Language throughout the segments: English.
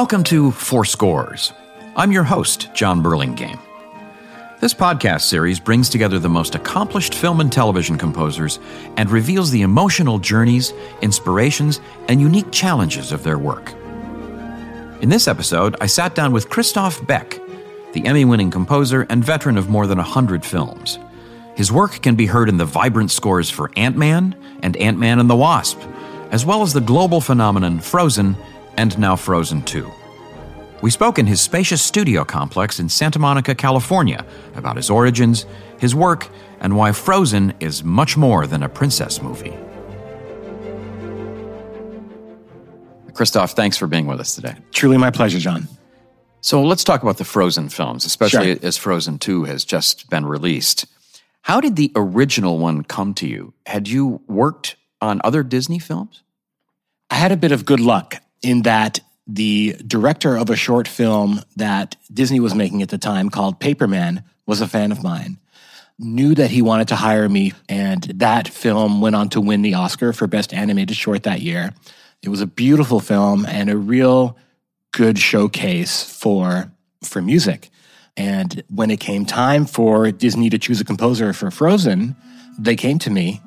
Welcome to Four Scores. I'm your host, John Burlingame. This podcast series brings together the most accomplished film and television composers and reveals the emotional journeys, inspirations, and unique challenges of their work. In this episode, I sat down with Christophe Beck, the Emmy winning composer and veteran of more than 100 films. His work can be heard in the vibrant scores for Ant Man and Ant Man and the Wasp, as well as the global phenomenon Frozen and now Frozen 2. We spoke in his spacious studio complex in Santa Monica, California, about his origins, his work, and why Frozen is much more than a princess movie. Christophe, thanks for being with us today. Truly my pleasure, John. So let's talk about the Frozen films, especially Sure. as Frozen 2 has just been released. How did the original one come to you? Had you worked on other Disney films? I had a bit of good luck in that the director of a short film that Disney was making at the time called Paperman was a fan of mine. Knew that he wanted to hire me, and that film went on to win the Oscar for Best Animated Short that year. It was a beautiful film and a real good showcase for for music. And when it came time for Disney to choose a composer for Frozen, they came to me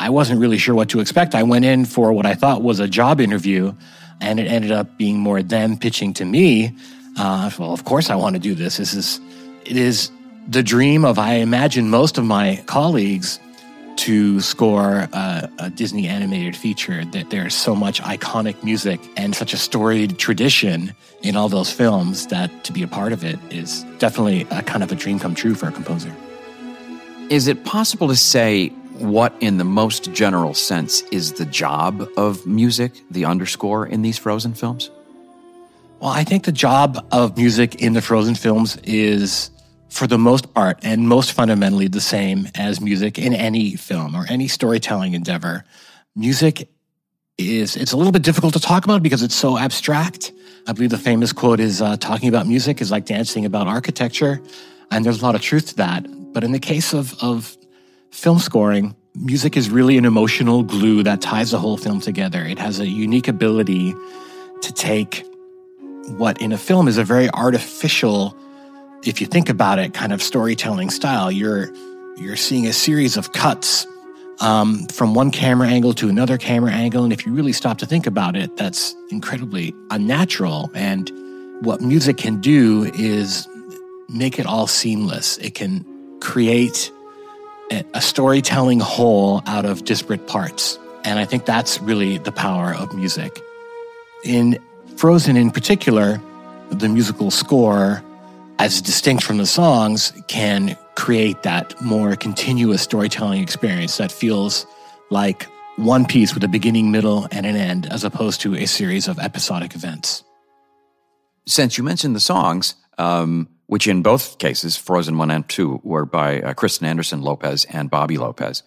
I wasn't really sure what to expect. I went in for what I thought was a job interview, and it ended up being more them pitching to me. Uh, well, of course, I want to do this. This is it is the dream of I imagine most of my colleagues to score a, a Disney animated feature. That there's so much iconic music and such a storied tradition in all those films that to be a part of it is definitely a kind of a dream come true for a composer. Is it possible to say what, in the most general sense, is the job of music, the underscore in these Frozen films? Well, I think the job of music in the Frozen films is, for the most part, and most fundamentally the same as music in any film or any storytelling endeavor. Music is, it's a little bit difficult to talk about because it's so abstract. I believe the famous quote is uh, talking about music is like dancing about architecture. And there's a lot of truth to that. But in the case of, of film scoring, music is really an emotional glue that ties the whole film together. It has a unique ability to take what in a film is a very artificial, if you think about it, kind of storytelling style. You're you're seeing a series of cuts um, from one camera angle to another camera angle, and if you really stop to think about it, that's incredibly unnatural. And what music can do is make it all seamless. It can create a storytelling whole out of disparate parts. And I think that's really the power of music. In Frozen, in particular, the musical score, as distinct from the songs, can create that more continuous storytelling experience that feels like one piece with a beginning, middle, and an end, as opposed to a series of episodic events. Since you mentioned the songs, um, which in both cases, Frozen 1 and 2, were by uh, Kristen Anderson Lopez and Bobby Lopez,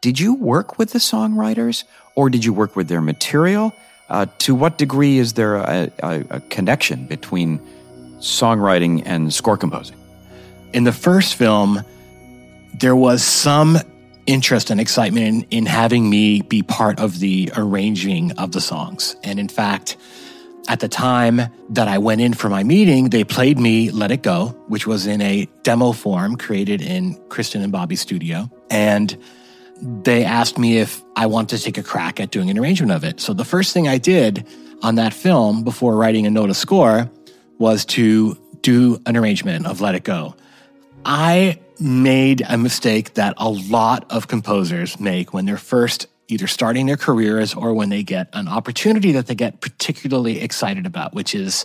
did you work with the songwriters or did you work with their material? Uh, to what degree is there a, a, a connection between songwriting and score composing? in the first film, there was some interest and excitement in, in having me be part of the arranging of the songs. And in fact, at the time that I went in for my meeting, they played me Let It Go, which was in a demo form created in Kristen and Bobby's studio. And they asked me if I wanted to take a crack at doing an arrangement of it. So the first thing I did on that film before writing a note of score was to do an arrangement of Let It Go. I made a mistake that a lot of composers make when they're first either starting their careers or when they get an opportunity that they get particularly excited about, which is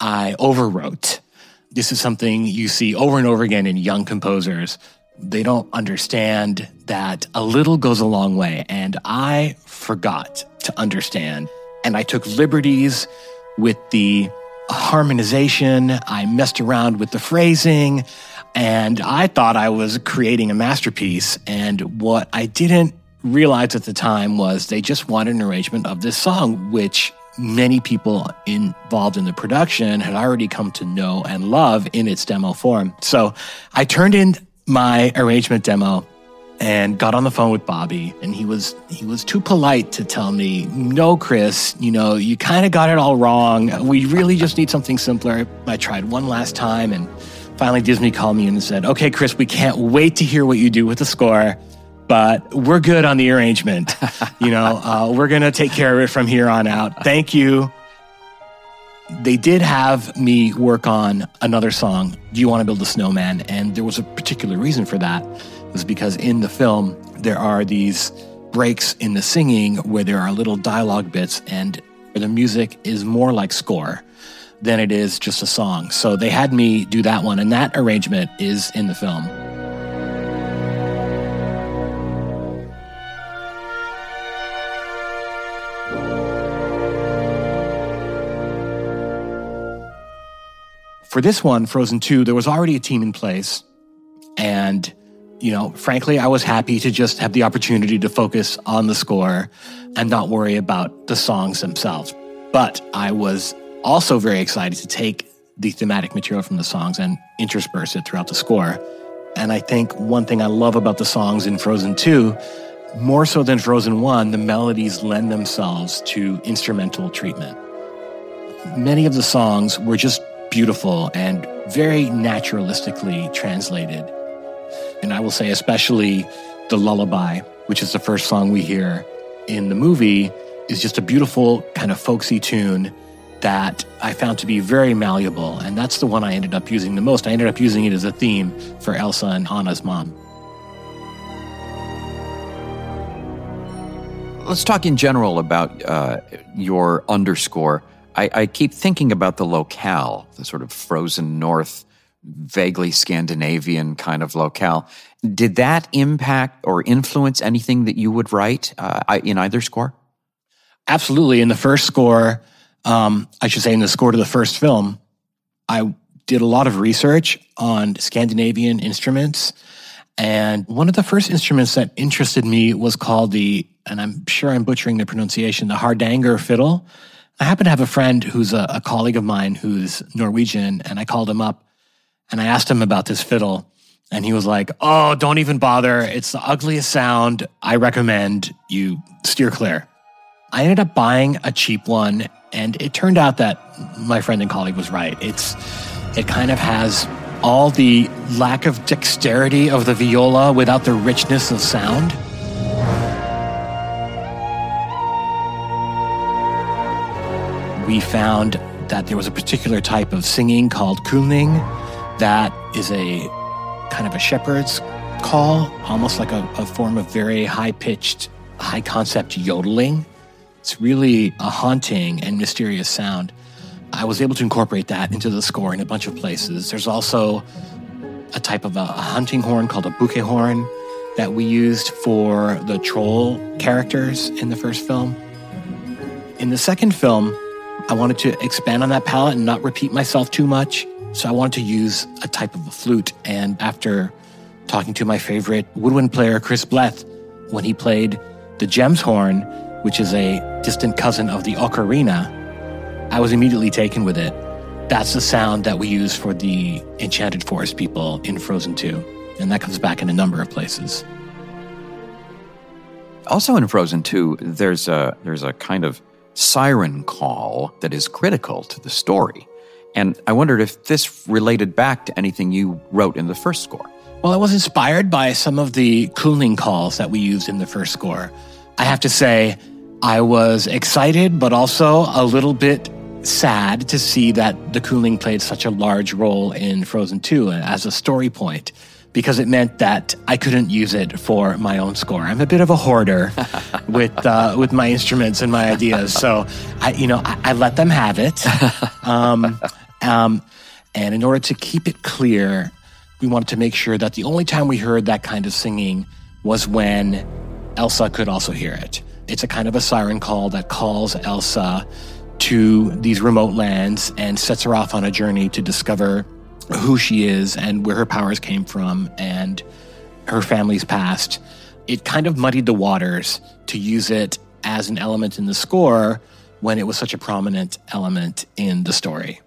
I overwrote. This is something you see over and over again in young composers. They don't understand that a little goes a long way. And I forgot to understand. And I took liberties with the harmonization. I messed around with the phrasing. And I thought I was creating a masterpiece. And what I didn't realize at the time was they just wanted an arrangement of this song, which many people involved in the production had already come to know and love in its demo form. So I turned in my arrangement demo and got on the phone with Bobby and he was he was too polite to tell me, "No, Chris, you know, you kind of got it all wrong. We really just need something simpler." I tried one last time and finally Disney called me and said, "Okay, Chris, we can't wait to hear what you do with the score." But we're good on the arrangement. you know, uh, we're going to take care of it from here on out. Thank you. They did have me work on another song, Do You Want to Build a Snowman? And there was a particular reason for that is because in the film, there are these breaks in the singing where there are little dialogue bits and the music is more like score than it is just a song. So they had me do that one, and that arrangement is in the film. For this one, Frozen 2, there was already a team in place. And you know, frankly, I was happy to just have the opportunity to focus on the score and not worry about the songs themselves. But I was also very excited to take the thematic material from the songs and intersperse it throughout the score. And I think one thing I love about the songs in Frozen 2, more so than Frozen 1, the melodies lend themselves to instrumental treatment. Many of the songs were just beautiful and very naturalistically translated and I will say, especially the lullaby, which is the first song we hear in the movie, is just a beautiful kind of folksy tune that I found to be very malleable. And that's the one I ended up using the most. I ended up using it as a theme for Elsa and Anna's mom. Let's talk in general about uh, your underscore. I, I, keep thinking about the locale, the sort of frozen north vaguely Scandinavian kind of locale. Did that impact or influence anything that you would write uh, in either score? Absolutely. In the first score, um, I should say, in the score to the first film, I did a lot of research on Scandinavian instruments. And one of the first instruments that interested me was called the, and I'm sure I'm butchering the pronunciation, the Hardanger fiddle. I happen to have a friend who's a, a colleague of mine who's Norwegian, and I called him up and I asked him about this fiddle, and he was like, Oh, don't even bother. It's the ugliest sound. I recommend you steer clear. I ended up buying a cheap one, and it turned out that my friend and colleague was right. It's it kind of has all the lack of dexterity of the viola without the richness of sound. We found that there was a particular type of singing called kulning that is a kind of a shepherd's call, almost like a, a form of very high pitched, high concept yodeling. It's really a haunting and mysterious sound. I was able to incorporate that into the score in a bunch of places. There's also a type of a, a hunting horn called a bukkehorn that we used for the troll characters in the first film. In the second film, I wanted to expand on that palette and not repeat myself too much. So I wanted to use a type of a flute. And after talking to my favorite woodwind player, Chris Bleth, when he played the Gemshorn, which is a distant cousin of the ocarina, I was immediately taken with it. That's the sound that we use for the Enchanted Forest people in Frozen 2. And that comes back in a number of places. Also in Frozen 2, there's a there's a kind of siren call that is critical to the story. And I wondered if this related back to anything you wrote in the first score. Well, I was inspired by some of the kulning calls that we used in the first score. I have to say, I was excited, but also a little bit sad to see that the kulning played such a large role in Frozen 2 as a story point because it meant that I couldn't use it for my own score. I'm a bit of a hoarder with uh, with my instruments and my ideas, so I, you know, I, I let them have it. Um, um, and in order to keep it clear, we wanted to make sure that the only time we heard that kind of singing was when Elsa could also hear it. It's a kind of a siren call that calls Elsa to these remote lands and sets her off on a journey to discover who she is and where her powers came from and her family's past. It kind of muddied the waters to use it as an element in the score when it was such a prominent element in the story.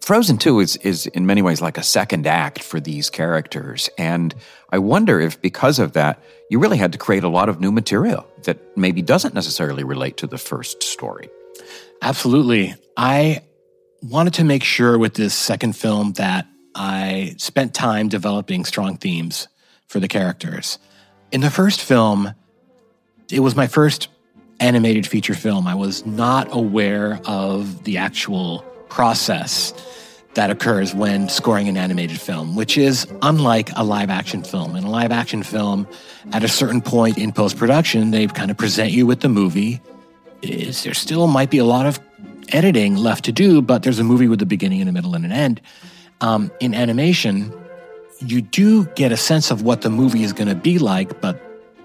Frozen 2 is, is in many ways like a second act for these characters. And I wonder if because of that, you really had to create a lot of new material that maybe doesn't necessarily relate to the first story. Absolutely. I wanted to make sure with this second film that I spent time developing strong themes for the characters. In the first film, it was my first animated feature film. I was not aware of the actual process that occurs when scoring an animated film, which is unlike a live action film. In a live action film, at a certain point in post production, they kind of present you with the movie. Is there still might be a lot of editing left to do, but there's a movie with a beginning and a middle and an end. Um, in animation, you do get a sense of what the movie is going to be like, but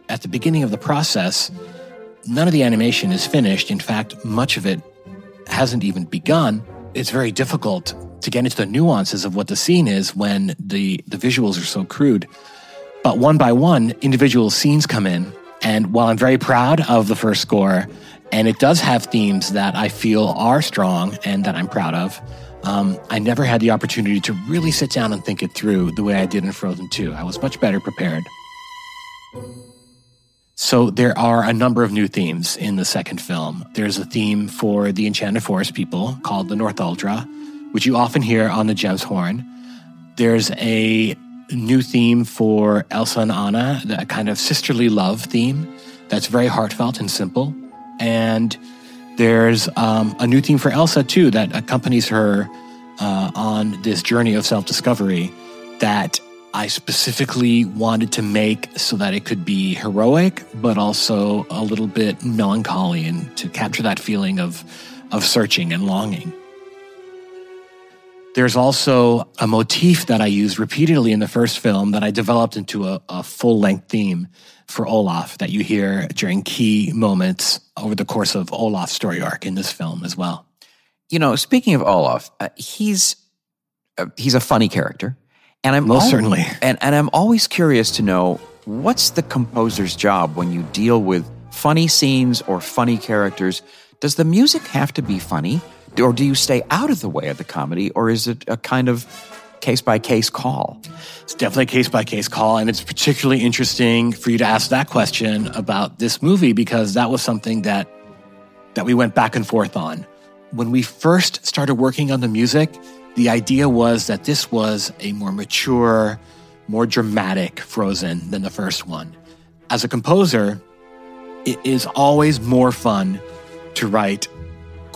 at the beginning of the process, none of the animation is finished. In fact, much of it hasn't even begun. It's very difficult to get into the nuances of what the scene is when the, the visuals are so crude. But one by one, individual scenes come in. And while I'm very proud of the first score, and it does have themes that I feel are strong and that I'm proud of, um, I never had the opportunity to really sit down and think it through the way I did in Frozen 2. I was much better prepared. So there are a number of new themes in the second film. There's a theme for the Enchanted Forest people called the Northuldra, which you often hear on the Gemshorn. There's a new theme for Elsa and Anna, a kind of sisterly love theme that's very heartfelt and simple. And there's um, a new theme for Elsa, too, that accompanies her uh, on this journey of self discovery that I specifically wanted to make so that it could be heroic, but also a little bit melancholy and to capture that feeling of, of searching and longing. There's also a motif that I used repeatedly in the first film that I developed into a, a full length theme for Olaf that you hear during key moments over the course of Olaf's story arc in this film as well. You know, speaking of Olaf, uh, he's uh, he's a funny character, and I'm most certainly, and and I'm always curious to know what's the composer's job when you deal with funny scenes or funny characters. Does the music have to be funny? Or do you stay out of the way of the comedy, or is it a kind of case by case call? It's definitely a case by case call, and it's particularly interesting for you to ask that question about this movie because that was something that that we went back and forth on. When we first started working on the music, the idea was that this was a more mature, more dramatic Frozen than the first one. As a composer, it is always more fun to write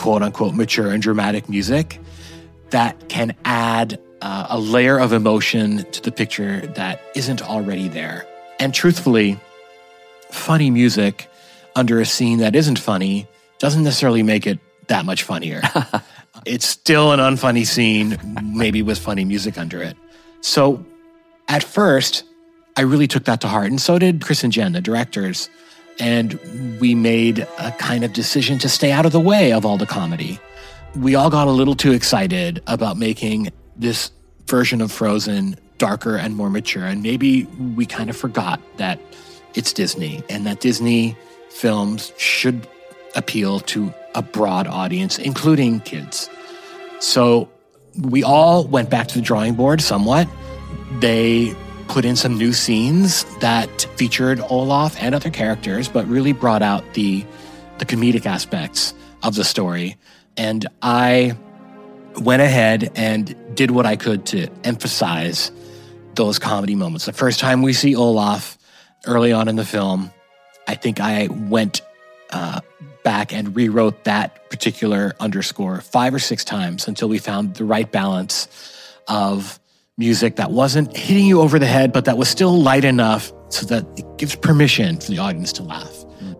quote unquote mature and dramatic music that can add uh, a layer of emotion to the picture that isn't already there. And truthfully, funny music under a scene that isn't funny doesn't necessarily make it that much funnier. it's still an unfunny scene, maybe with funny music under it. So at first, I really took that to heart. And so did Chris and Jen, the directors. And we made a kind of decision to stay out of the way of all the comedy. We all got a little too excited about making this version of Frozen darker and more mature. And maybe we kind of forgot that it's Disney and that Disney films should appeal to a broad audience, including kids. So we all went back to the drawing board somewhat. They put in some new scenes that featured Olaf and other characters, but really brought out the the comedic aspects of the story. And I went ahead and did what I could to emphasize those comedy moments. The first time we see Olaf early on in the film, I think I went uh, back and rewrote that particular underscore five or six times until we found the right balance of music that wasn't hitting you over the head, but that was still light enough so that it gives permission for the audience to laugh.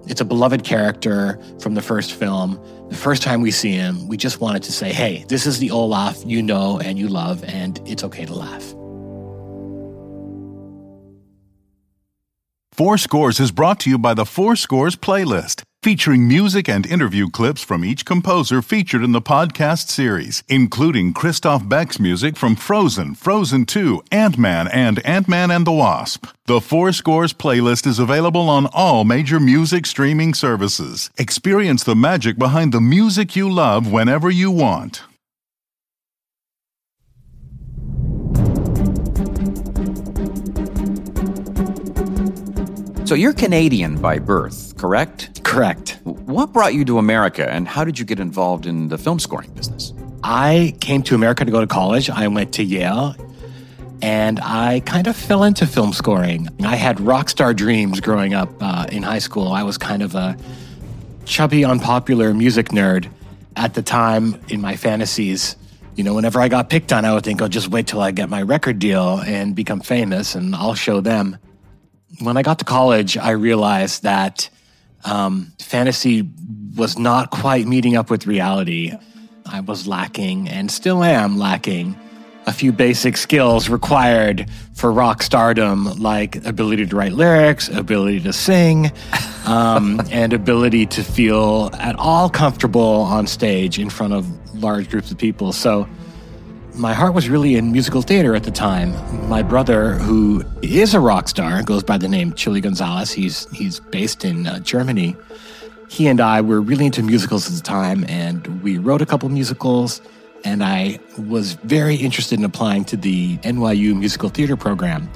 It's a beloved character from the first film. The first time we see him, we just wanted to say, hey, this is the Olaf you know and you love, and it's okay to laugh. Four Scores is brought to you by the Four Scores playlist featuring music and interview clips from each composer featured in the podcast series, including Christophe Beck's music from Frozen, Frozen 2, Ant-Man, and Ant-Man and the Wasp. The Four Scores playlist is available on all major music streaming services. Experience the magic behind the music you love whenever you want. So you're Canadian by birth, correct? Correct. What brought you to America and how did you get involved in the film scoring business? I came to America to go to college. I went to Yale and I kind of fell into film scoring. I had rock star dreams growing up uh, in high school. I was kind of a chubby, unpopular music nerd at the time in my fantasies. You know, whenever I got picked on, I would think, I'll oh, just wait till I get my record deal and become famous and I'll show them. When I got to college, I realized that um, fantasy was not quite meeting up with reality. I was lacking and still am lacking a few basic skills required for rock stardom, like ability to write lyrics, ability to sing, um, and ability to feel at all comfortable on stage in front of large groups of people. So, my heart was really in musical theater at the time. My brother, who is a rock star, goes by the name Chilly Gonzales. He's he's based in uh, Germany. He and I were really into musicals at the time, and we wrote a couple musicals and I was very interested in applying to the NYU musical theater program.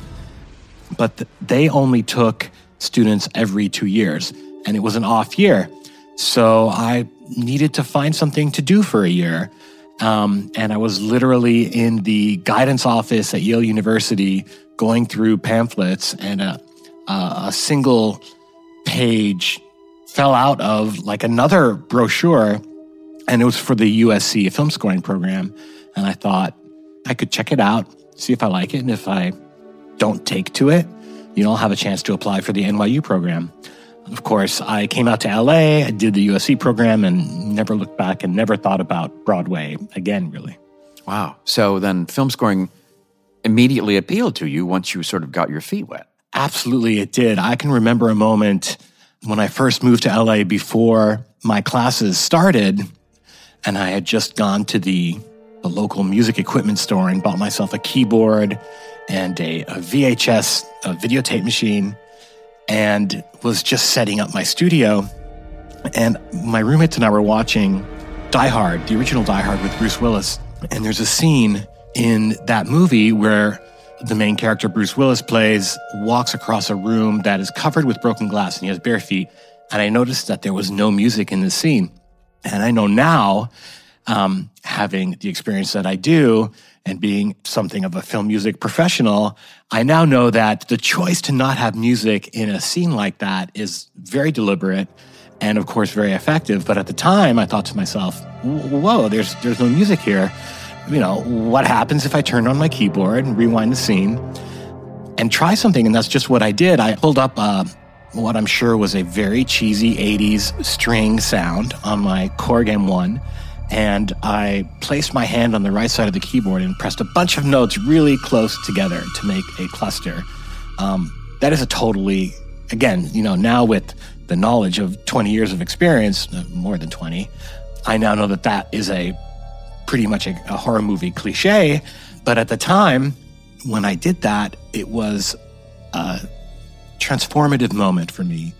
But th- they only took students every two years, and it was an off year. So I needed to find something to do for a year. Um, and I was literally in the guidance office at Yale University going through pamphlets, and a, a single page fell out of like another brochure and it was for the USC film scoring program. And I thought I could check it out, see if I like it. And if I don't take to it, you know, I'll have a chance to apply for the NYU program. Of course, I came out to LA, I did the USC program, and never looked back and never thought about Broadway again, really. Wow. So then film scoring immediately appealed to you once you sort of got your feet wet. Absolutely, it did. I can remember a moment when I first moved to LA before my classes started and I had just gone to the, the local music equipment store and bought myself a keyboard and a, a VHS a videotape machine and was just setting up my studio. And my roommates and I were watching Die Hard, the original Die Hard with Bruce Willis. And there's a scene in that movie where the main character, Bruce Willis, plays, walks across a room that is covered with broken glass and he has bare feet. And I noticed that there was no music in the scene. And I know now, um, having the experience that I do and being something of a film music professional, I now know that the choice to not have music in a scene like that is very deliberate and of course very effective. But at the time, I thought to myself, whoa, there's, there's no music here. You know, what happens if I turn on my keyboard and rewind the scene and try something? And that's just what I did. I pulled up uh, what I'm sure was a very cheesy 80s string sound on my Korg M1. And I placed my hand on the right side of the keyboard and pressed a bunch of notes really close together to make a cluster. Um, that is a totally, again, you know, now with the knowledge of 20 years of experience, uh, more than 20, I now know that that is a pretty much a, a horror movie cliche. But at the time, when I did that, it was a transformative moment for me.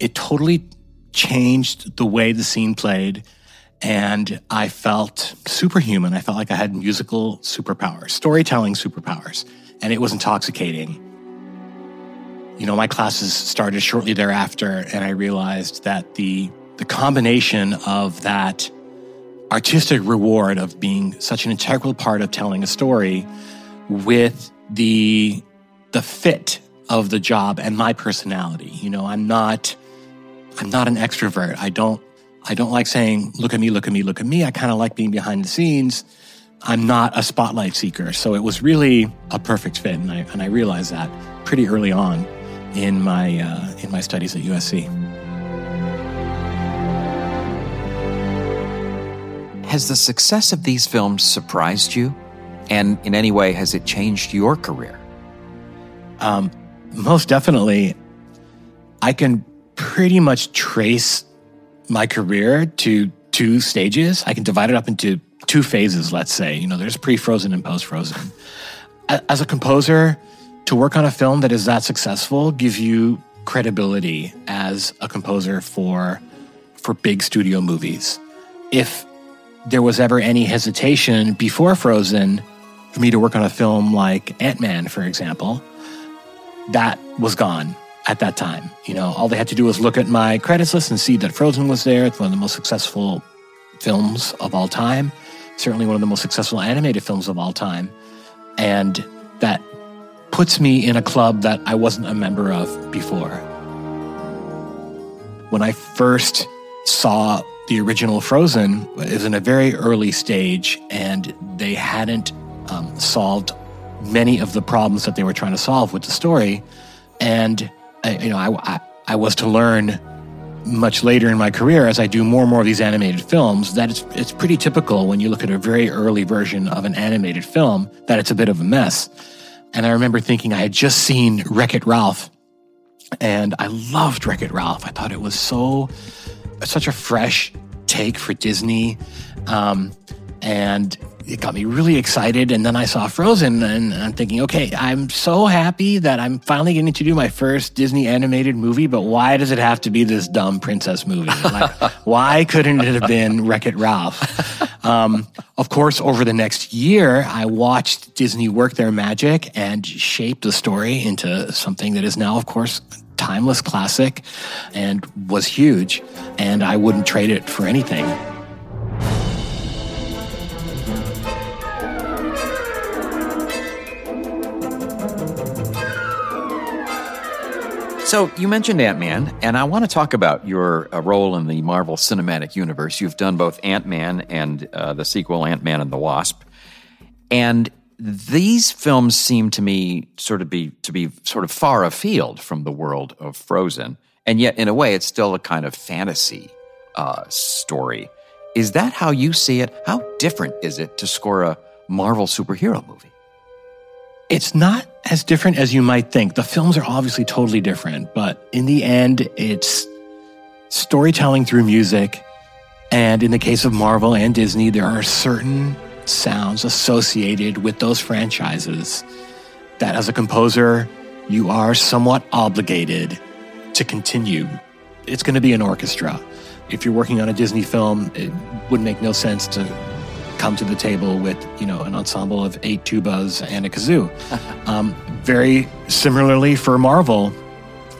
It totally changed the way the scene played. And I felt superhuman. I felt like I had musical superpowers, storytelling superpowers, and it was intoxicating. You know, my classes started shortly thereafter, and I realized that the, the combination of that artistic reward of being such an integral part of telling a story with the, the fit of the job and my personality. You know, I'm not I'm not an extrovert. I don't I don't like saying look at me, look at me, look at me. I kind of like being behind the scenes. I'm not a spotlight seeker. So it was really a perfect fit and I and I realized that pretty early on in my uh, in my studies at USC. Has the success of these films surprised you? And in any way, has it changed your career? Um, most definitely. I can pretty much trace my career to two stages. I can divide it up into two phases, let's say. You know, there's pre frozen and post frozen. As a composer, to work on a film that is that successful gives you credibility as a composer for for big studio movies. If there was ever any hesitation before Frozen for me to work on a film like Ant Man, for example, that was gone. At that time. You know, all they had to do was look at my credits list and see that Frozen was there. It's one of the most successful films of all time, certainly one of the most successful animated films of all time. And that puts me in a club that I wasn't a member of before. When I first saw the original Frozen, it was in a very early stage, and they hadn't um, solved many of the problems that they were trying to solve with the story. And I, you know, I, I, I was to learn much later in my career as I do more and more of these animated films that it's it's pretty typical when you look at a very early version of an animated film that it's a bit of a mess. And I remember thinking I had just seen Wreck It Ralph and I loved Wreck It Ralph. I thought it was so such a fresh take for Disney. Um, and it got me really excited. And then I saw Frozen, and I'm thinking, okay, I'm so happy that I'm finally getting to do my first Disney animated movie, but why does it have to be this dumb princess movie? Like, why couldn't it have been Wreck It Ralph? Um, of course, over the next year, I watched Disney work their magic and shape the story into something that is now, of course, timeless classic and was huge. And I wouldn't trade it for anything. So you mentioned Ant Man, and I want to talk about your uh, role in the Marvel Cinematic Universe. You've done both Ant Man and uh, the sequel Ant Man and the Wasp, and these films seem to me sort of be to be sort of far afield from the world of Frozen, and yet in a way it's still a kind of fantasy uh, story. Is that how you see it? How different is it to score a Marvel superhero movie? It's not as different as you might think. The films are obviously totally different, but in the end, it's storytelling through music. And in the case of Marvel and Disney, there are certain sounds associated with those franchises that as a composer, you are somewhat obligated to continue. It's going to be an orchestra. If you're working on a Disney film, it would make no sense to come to the table with you know an ensemble of eight tubas and a kazoo. um, very similarly for Marvel,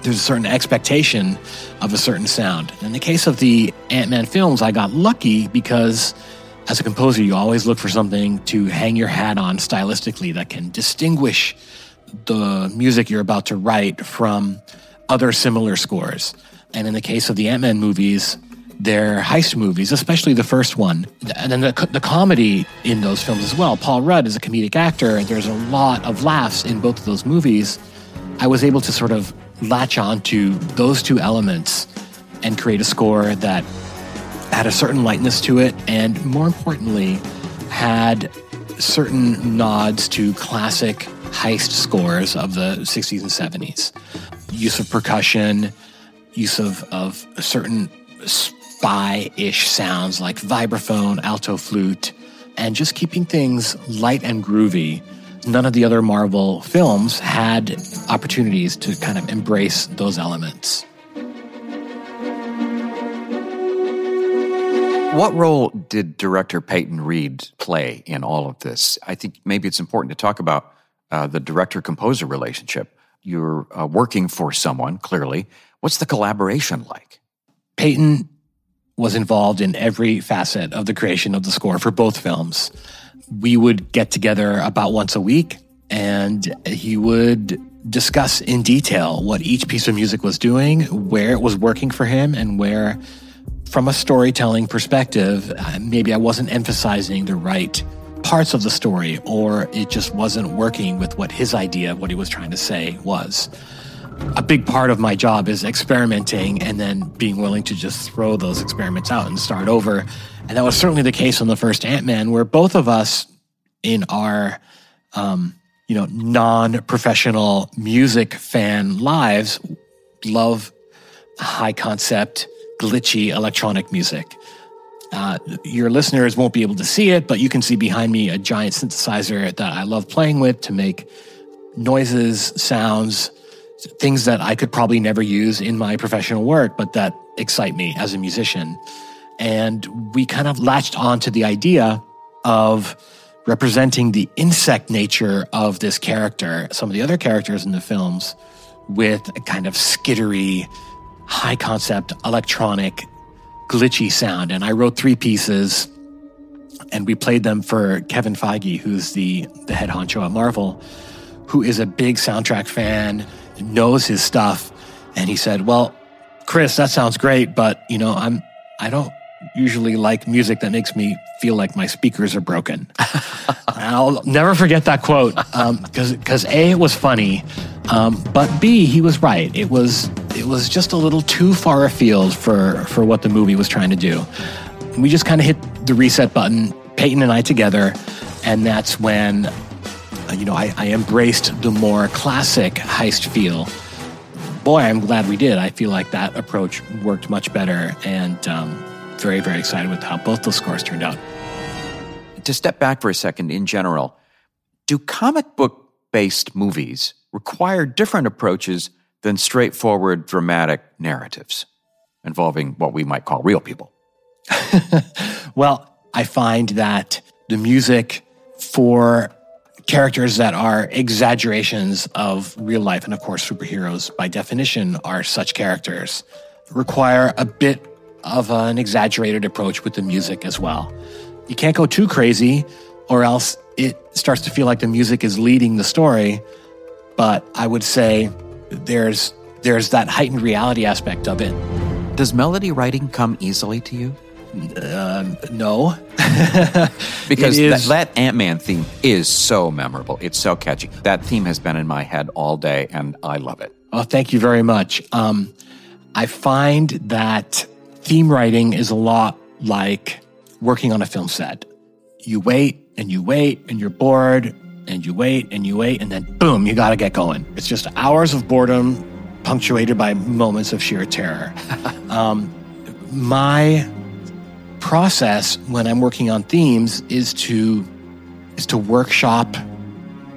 there's a certain expectation of a certain sound. In the case of the Ant Man films, I got lucky because as a composer, you always look for something to hang your hat on stylistically that can distinguish the music you're about to write from other similar scores. And in the case of the Ant Man movies, they're heist movies, especially the first one. And then the, the comedy in those films as well. Paul Rudd is a comedic actor, there's a lot of laughs in both of those movies. I was able to sort of latch on to those two elements and create a score that had a certain lightness to it, and more importantly, had certain nods to classic heist scores of the 60s and 70s. Use of percussion, use of, of certain spy ish sounds like vibraphone, alto flute, and just keeping things light and groovy. None of the other Marvel films had opportunities to kind of embrace those elements. What role did director Peyton Reed play in all of this? I think maybe it's important to talk about uh, the director composer relationship. You're uh, working for someone, clearly. What's the collaboration like? Peyton was involved in every facet of the creation of the score for both films. We would get together about once a week and he would discuss in detail what each piece of music was doing, where it was working for him, and where, from a storytelling perspective, uh, maybe I wasn't emphasizing the right parts of the story or it just wasn't working with what his idea, of what he was trying to say was a big part of my job is experimenting and then being willing to just throw those experiments out and start over. And that was certainly the case on the first Ant Man, where both of us in our, um, you know, non-professional music fan lives love high concept, glitchy electronic music. Uh, your listeners won't be able to see it, but you can see behind me a giant synthesizer that I love playing with to make noises, sounds, things that I could probably never use in my professional work, but that excite me as a musician. And we kind of latched on to the idea of representing the insect nature of this character. Some of the other characters in the films with a kind of skittery, high concept, electronic, glitchy sound. And I wrote three pieces and we played them for Kevin Feige, who's the, the head honcho at Marvel, who is a big soundtrack fan, knows his stuff. And he said, Well, Chris, that sounds great, but you know, I'm I don't usually like music that makes me feel like my speakers are broken. I'll never forget that quote because um, because a it was funny, um, but b he was right. It was it was just a little too far afield for for what the movie was trying to do. We just kind of hit the reset button, Peyton and I together, and that's when you know I, I embraced the more classic heist feel boy, I'm glad we did. I feel like that approach worked much better, and um, very, very excited with how both those scores turned out. To step back for a second, in general, do comic book based movies require different approaches than straightforward dramatic narratives involving what we might call real people? well, I find that the music for characters that are exaggerations of real life, and of course, superheroes by definition are such characters, require a bit of an exaggerated approach with the music as well. You can't go too crazy, or else it starts to feel like the music is leading the story. But I would say there's there's that heightened reality aspect of it. Does melody writing come easily to you? Um, no, because that, that Ant Man theme is so memorable. It's so catchy. That theme has been in my head all day, and I love it. Oh, thank you very much. Um, I find that theme writing is a lot like working on a film set. You wait and you wait and you're bored and you wait and you wait and then boom, you got to get going. It's just hours of boredom punctuated by moments of sheer terror. um, my process when I'm working on themes is to is to workshop,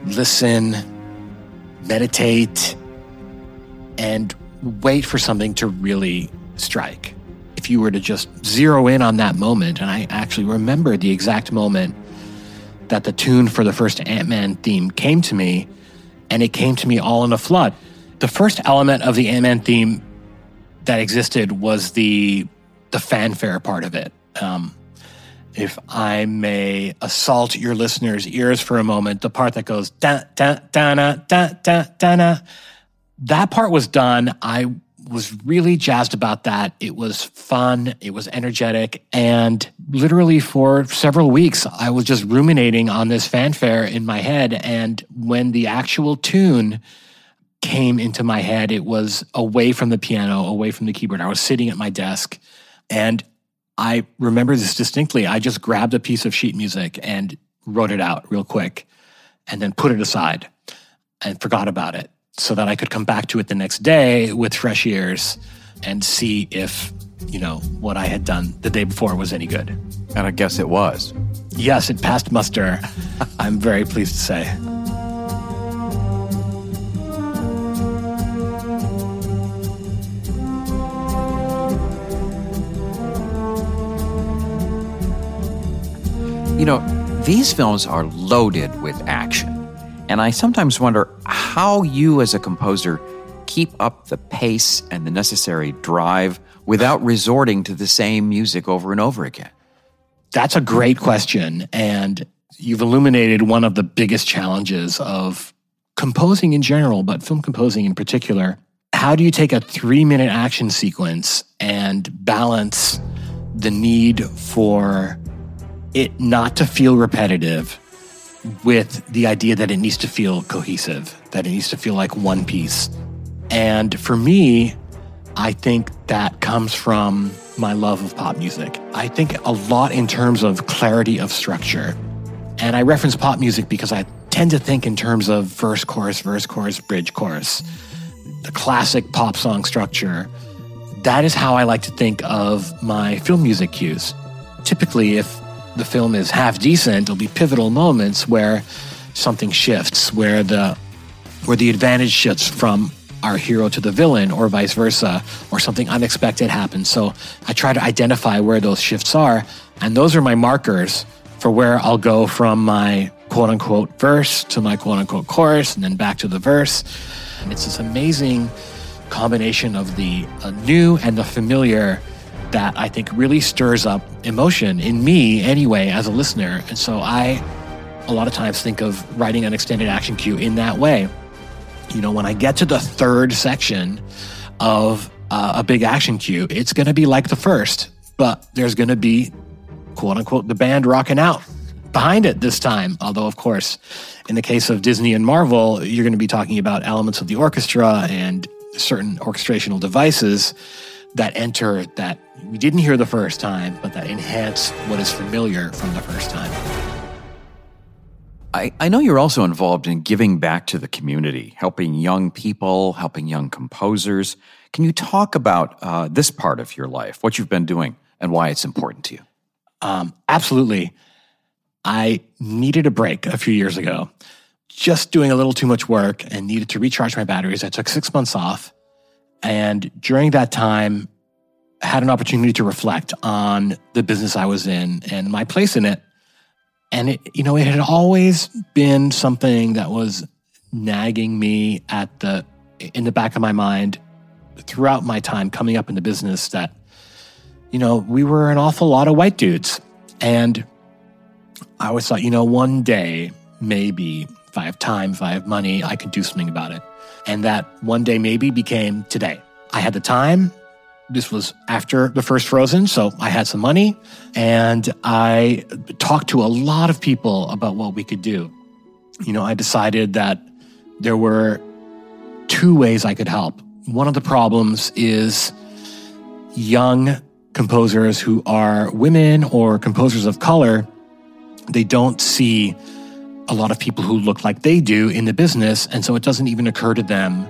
listen, meditate, and wait for something to really strike. If you were to just zero in on that moment, and I actually remember the exact moment that the tune for the first Ant Man theme came to me, and it came to me all in a flood. The first element of the Ant Man theme that existed was the the fanfare part of it. Um, if I may assault your listeners' ears for a moment, the part that goes da da da na da da da da that part was done. I was really jazzed about that. It was fun. It was energetic. And literally for several weeks, I was just ruminating on this fanfare in my head. And when the actual tune came into my head, it was away from the piano, away from the keyboard. I was sitting at my desk and I remember this distinctly. I just grabbed a piece of sheet music and wrote it out real quick and then put it aside and forgot about it so that I could come back to it the next day with fresh ears and see if, you know, what I had done the day before was any good. And I guess it was. Yes, it passed muster. I'm very pleased to say. You know, these films are loaded with action. And I sometimes wonder how you, as a composer, keep up the pace and the necessary drive without resorting to the same music over and over again. That's a great question. And you've illuminated one of the biggest challenges of composing in general, but film composing in particular. How do you take a three minute action sequence and balance the need for it not to feel repetitive with the idea that it needs to feel cohesive, that it needs to feel like one piece. And for me, I think that comes from my love of pop music. I think a lot in terms of clarity of structure. And I reference pop music because I tend to think in terms of verse, chorus, verse, chorus, bridge, chorus, the classic pop song structure. That is how I like to think of my film music cues. Typically, if the film is half decent, there'll be pivotal moments where something shifts, where the where the advantage shifts from our hero to the villain or vice versa, or something unexpected happens. So I try to identify where those shifts are, and those are my markers for where I'll go from my quote unquote verse to my quote unquote chorus and then back to the verse. And it's this amazing combination of the uh, new and the familiar that I think really stirs up emotion in me anyway as a listener. And so I a lot of times think of writing an extended action cue in that way. You know, when I get to the third section of uh, a big action cue, it's going to be like the first, but there's going to be quote unquote the band rocking out behind it this time. Although, of course, in the case of Disney and Marvel, you're going to be talking about elements of the orchestra and certain orchestrational devices that enter that we didn't hear the first time, but that enhance what is familiar from the first time. I, I know you're also involved in giving back to the community, helping young people, helping young composers. Can you talk about uh, this part of your life, what you've been doing, and why it's important to you? Um, absolutely. I needed a break a few years ago, just doing a little too much work and needed to recharge my batteries. I took six months off. And during that time, had an opportunity to reflect on the business I was in and my place in it. And it, you know, it had always been something that was nagging me at the in the back of my mind throughout my time coming up in the business that you know, we were an awful lot of white dudes. And I always thought, you know, one day, maybe if I have time, if I have money, I could do something about it. And that one day maybe became today. I had the time. This was after the first Frozen, so I had some money and I talked to a lot of people about what we could do. You know, I decided that there were two ways I could help. One of the problems is young composers who are women or composers of color, they don't see a lot of people who look like they do in the business. And so it doesn't even occur to them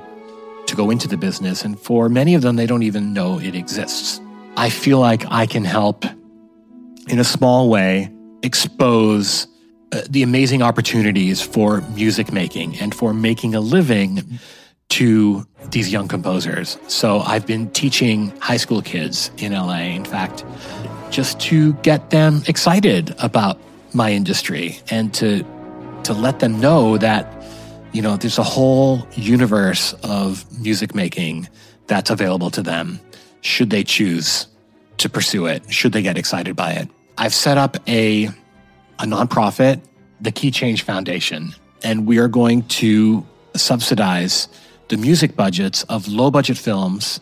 to go into the business. And for many of them, they don't even know it exists. I feel like I can help in a small way expose uh, the amazing opportunities for music making and for making a living to these young composers. So I've been teaching high school kids in LA, in fact, just to get them excited about my industry and to to let them know that you know there's a whole universe of music making that's available to them should they choose to pursue it, should they get excited by it. I've set up a a nonprofit, the Key Change Foundation, and we are going to subsidize the music budgets of low budget films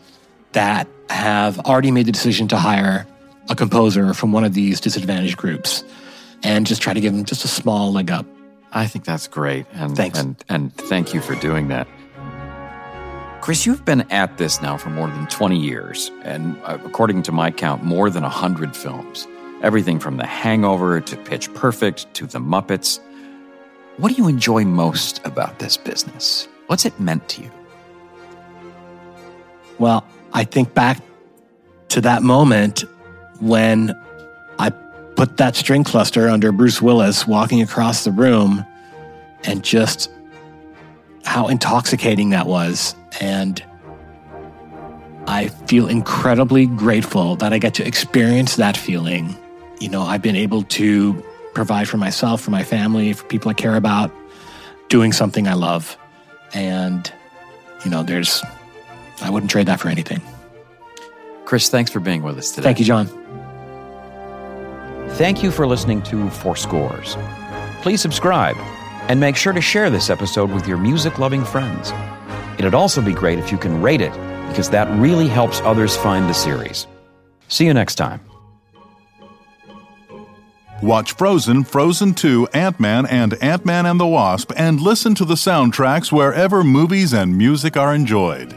that have already made the decision to hire a composer from one of these disadvantaged groups and just try to give them just a small leg up. I think that's great. And, Thanks. And, and thank you for doing that. Chris, you've been at this now for more than 20 years, and uh, according to my count, more than 100 films. Everything from The Hangover to Pitch Perfect to The Muppets. What do you enjoy most about this business? What's it meant to you? Well, I think back to that moment when put that string cluster under Bruce Willis walking across the room and just how intoxicating that was. And I feel incredibly grateful that I get to experience that feeling. You know, I've been able to provide for myself, for my family, for people I care about, doing something I love. And, you know, there's, I wouldn't trade that for anything. Chris, thanks for being with us today. Thank you, John. Thank you for listening to Four Scores. Please subscribe and make sure to share this episode with your music loving friends. It'd also be great if you can rate it because that really helps others find the series. See you next time. Watch Frozen, Frozen 2, Ant Man, and Ant Man and the Wasp, and listen to the soundtracks wherever movies and music are enjoyed.